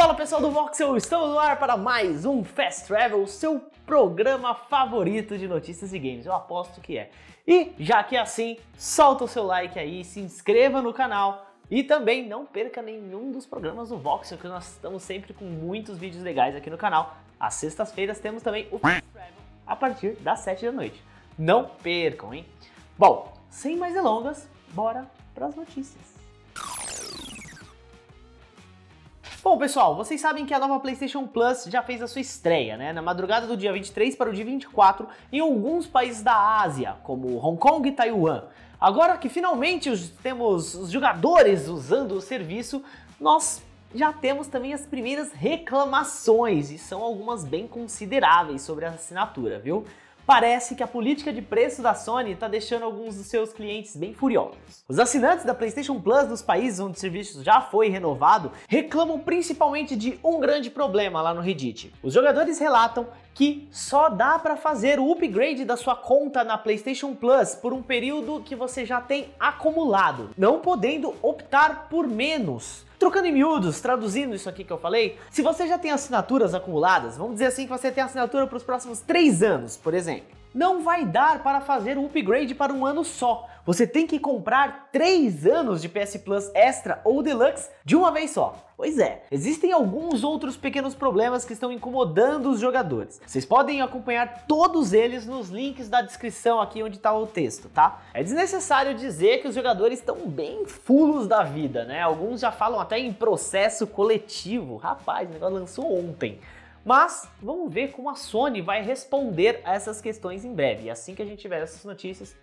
Fala pessoal do Voxel, estamos no ar para mais um Fast Travel, seu programa favorito de notícias e games, eu aposto que é. E já que é assim, solta o seu like aí, se inscreva no canal e também não perca nenhum dos programas do Voxel, que nós estamos sempre com muitos vídeos legais aqui no canal. Às sextas-feiras temos também o Fast Travel a partir das 7 da noite. Não percam, hein? Bom, sem mais delongas, bora para as notícias. Bom, pessoal, vocês sabem que a nova PlayStation Plus já fez a sua estreia, né? Na madrugada do dia 23 para o dia 24 em alguns países da Ásia, como Hong Kong e Taiwan. Agora que finalmente os, temos os jogadores usando o serviço, nós já temos também as primeiras reclamações, e são algumas bem consideráveis sobre a assinatura, viu? Parece que a política de preço da Sony está deixando alguns dos seus clientes bem furiosos. Os assinantes da PlayStation Plus nos países onde o serviço já foi renovado reclamam principalmente de um grande problema lá no Reddit. Os jogadores relatam que só dá para fazer o upgrade da sua conta na PlayStation Plus por um período que você já tem acumulado, não podendo optar por menos. Trocando em miúdos, traduzindo isso aqui que eu falei, se você já tem assinaturas acumuladas, vamos dizer assim que você tem assinatura para os próximos 3 anos, por exemplo, não vai dar para fazer o upgrade para um ano só. Você tem que comprar 3 anos de PS Plus Extra ou Deluxe de uma vez só. Pois é, existem alguns outros pequenos problemas que estão incomodando os jogadores. Vocês podem acompanhar todos eles nos links da descrição aqui onde está o texto, tá? É desnecessário dizer que os jogadores estão bem fulos da vida, né? Alguns já falam até em processo coletivo. Rapaz, o negócio lançou ontem. Mas vamos ver como a Sony vai responder a essas questões em breve. E assim que a gente tiver essas notícias,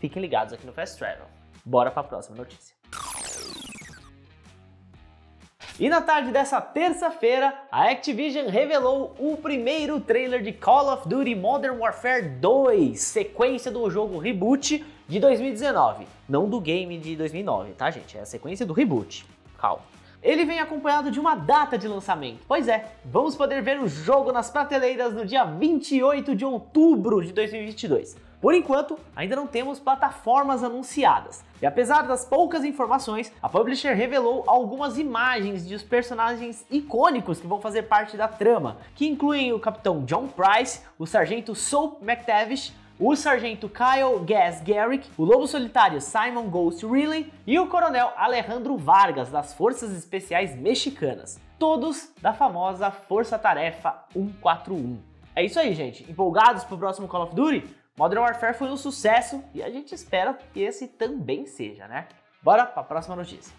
fiquem ligados aqui no Fast Travel. Bora para a próxima notícia. E na tarde dessa terça-feira, a Activision revelou o primeiro trailer de Call of Duty Modern Warfare 2, sequência do jogo reboot de 2019, não do game de 2009, tá gente? É a sequência do reboot. Calma. Ele vem acompanhado de uma data de lançamento. Pois é, vamos poder ver o jogo nas prateleiras no dia 28 de outubro de 2022. Por enquanto, ainda não temos plataformas anunciadas. E apesar das poucas informações, a publisher revelou algumas imagens de os personagens icônicos que vão fazer parte da trama, que incluem o capitão John Price, o sargento Soap McTavish, o sargento Kyle Gas Garrick, o lobo solitário Simon Ghost Riley e o coronel Alejandro Vargas das Forças Especiais Mexicanas, todos da famosa Força Tarefa 141. É isso aí, gente. Empolgados pro próximo Call of Duty? Modern Warfare foi um sucesso e a gente espera que esse também seja, né? Bora para a próxima notícia.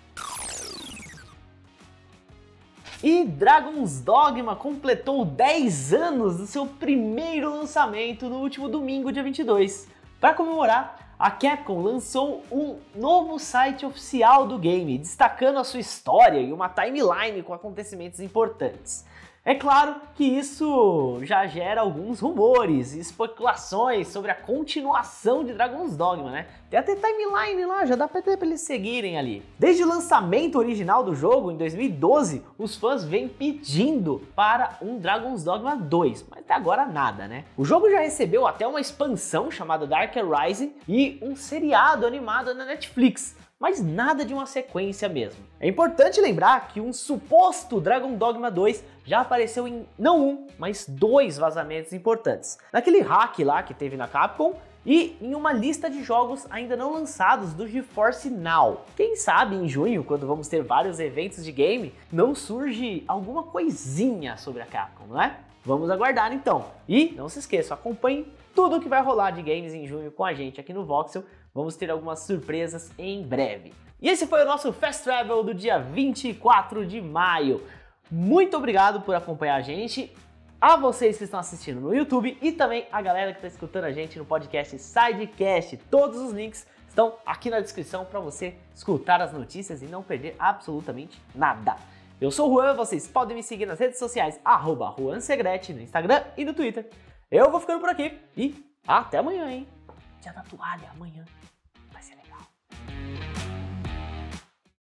E Dragon's Dogma completou 10 anos do seu primeiro lançamento no último domingo, dia 22. Para comemorar, a Capcom lançou um novo site oficial do game, destacando a sua história e uma timeline com acontecimentos importantes. É claro que isso já gera alguns rumores e especulações sobre a continuação de Dragon's Dogma, né? Tem até timeline lá, já dá pra, pra eles seguirem ali. Desde o lançamento original do jogo, em 2012, os fãs vêm pedindo para um Dragon's Dogma 2, mas até agora nada, né? O jogo já recebeu até uma expansão chamada Dark Rising e um seriado animado na Netflix, mas nada de uma sequência mesmo. É importante lembrar que um suposto Dragon Dogma 2 já apareceu em não um, mas dois vazamentos importantes. Naquele hack lá que teve na Capcom e em uma lista de jogos ainda não lançados do GeForce Now. Quem sabe em junho, quando vamos ter vários eventos de game, não surge alguma coisinha sobre a Capcom, não é? Vamos aguardar então. E não se esqueça, acompanhe tudo o que vai rolar de games em junho com a gente aqui no Voxel Vamos ter algumas surpresas em breve. E esse foi o nosso Fast Travel do dia 24 de maio. Muito obrigado por acompanhar a gente, a vocês que estão assistindo no YouTube e também a galera que está escutando a gente no podcast Sidecast. Todos os links estão aqui na descrição para você escutar as notícias e não perder absolutamente nada. Eu sou o Juan, vocês podem me seguir nas redes sociais, arroba Segrete, no Instagram e no Twitter. Eu vou ficando por aqui e até amanhã, hein? Dia da toalha, amanhã.